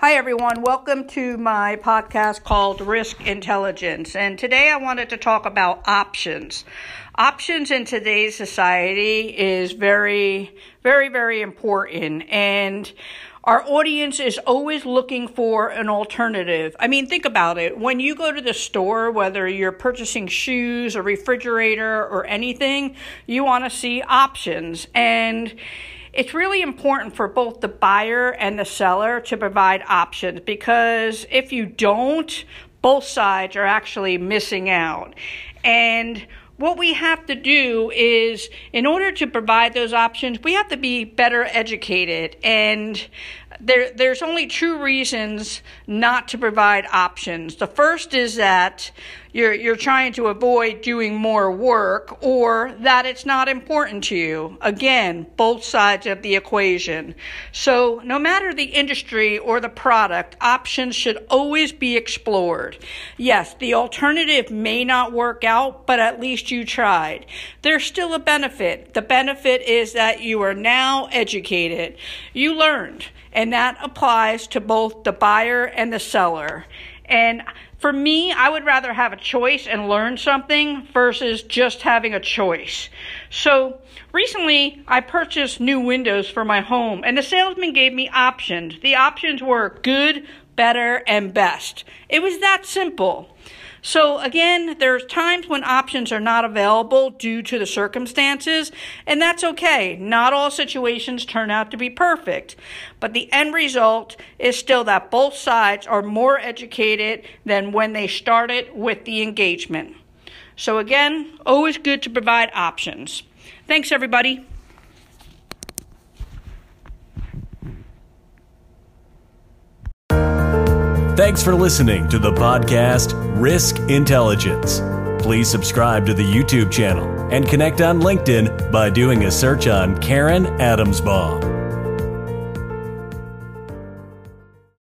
Hi, everyone. Welcome to my podcast called Risk Intelligence. And today I wanted to talk about options. Options in today's society is very, very, very important. And our audience is always looking for an alternative. I mean, think about it. When you go to the store, whether you're purchasing shoes, a refrigerator, or anything, you want to see options. And it's really important for both the buyer and the seller to provide options because if you don't, both sides are actually missing out. And what we have to do is, in order to provide those options, we have to be better educated. And there, there's only two reasons not to provide options. The first is that you're, you're trying to avoid doing more work or that it's not important to you. Again, both sides of the equation. So, no matter the industry or the product, options should always be explored. Yes, the alternative may not work out, but at least you tried. There's still a benefit. The benefit is that you are now educated. You learned, and that applies to both the buyer and the seller. And for me, I would rather have a choice and learn something versus just having a choice. So recently, I purchased new windows for my home, and the salesman gave me options. The options were good, better, and best. It was that simple. So, again, there's times when options are not available due to the circumstances, and that's okay. Not all situations turn out to be perfect, but the end result is still that both sides are more educated than when they started with the engagement. So, again, always good to provide options. Thanks, everybody. Thanks for listening to the podcast Risk Intelligence. Please subscribe to the YouTube channel and connect on LinkedIn by doing a search on Karen Adamsbaum.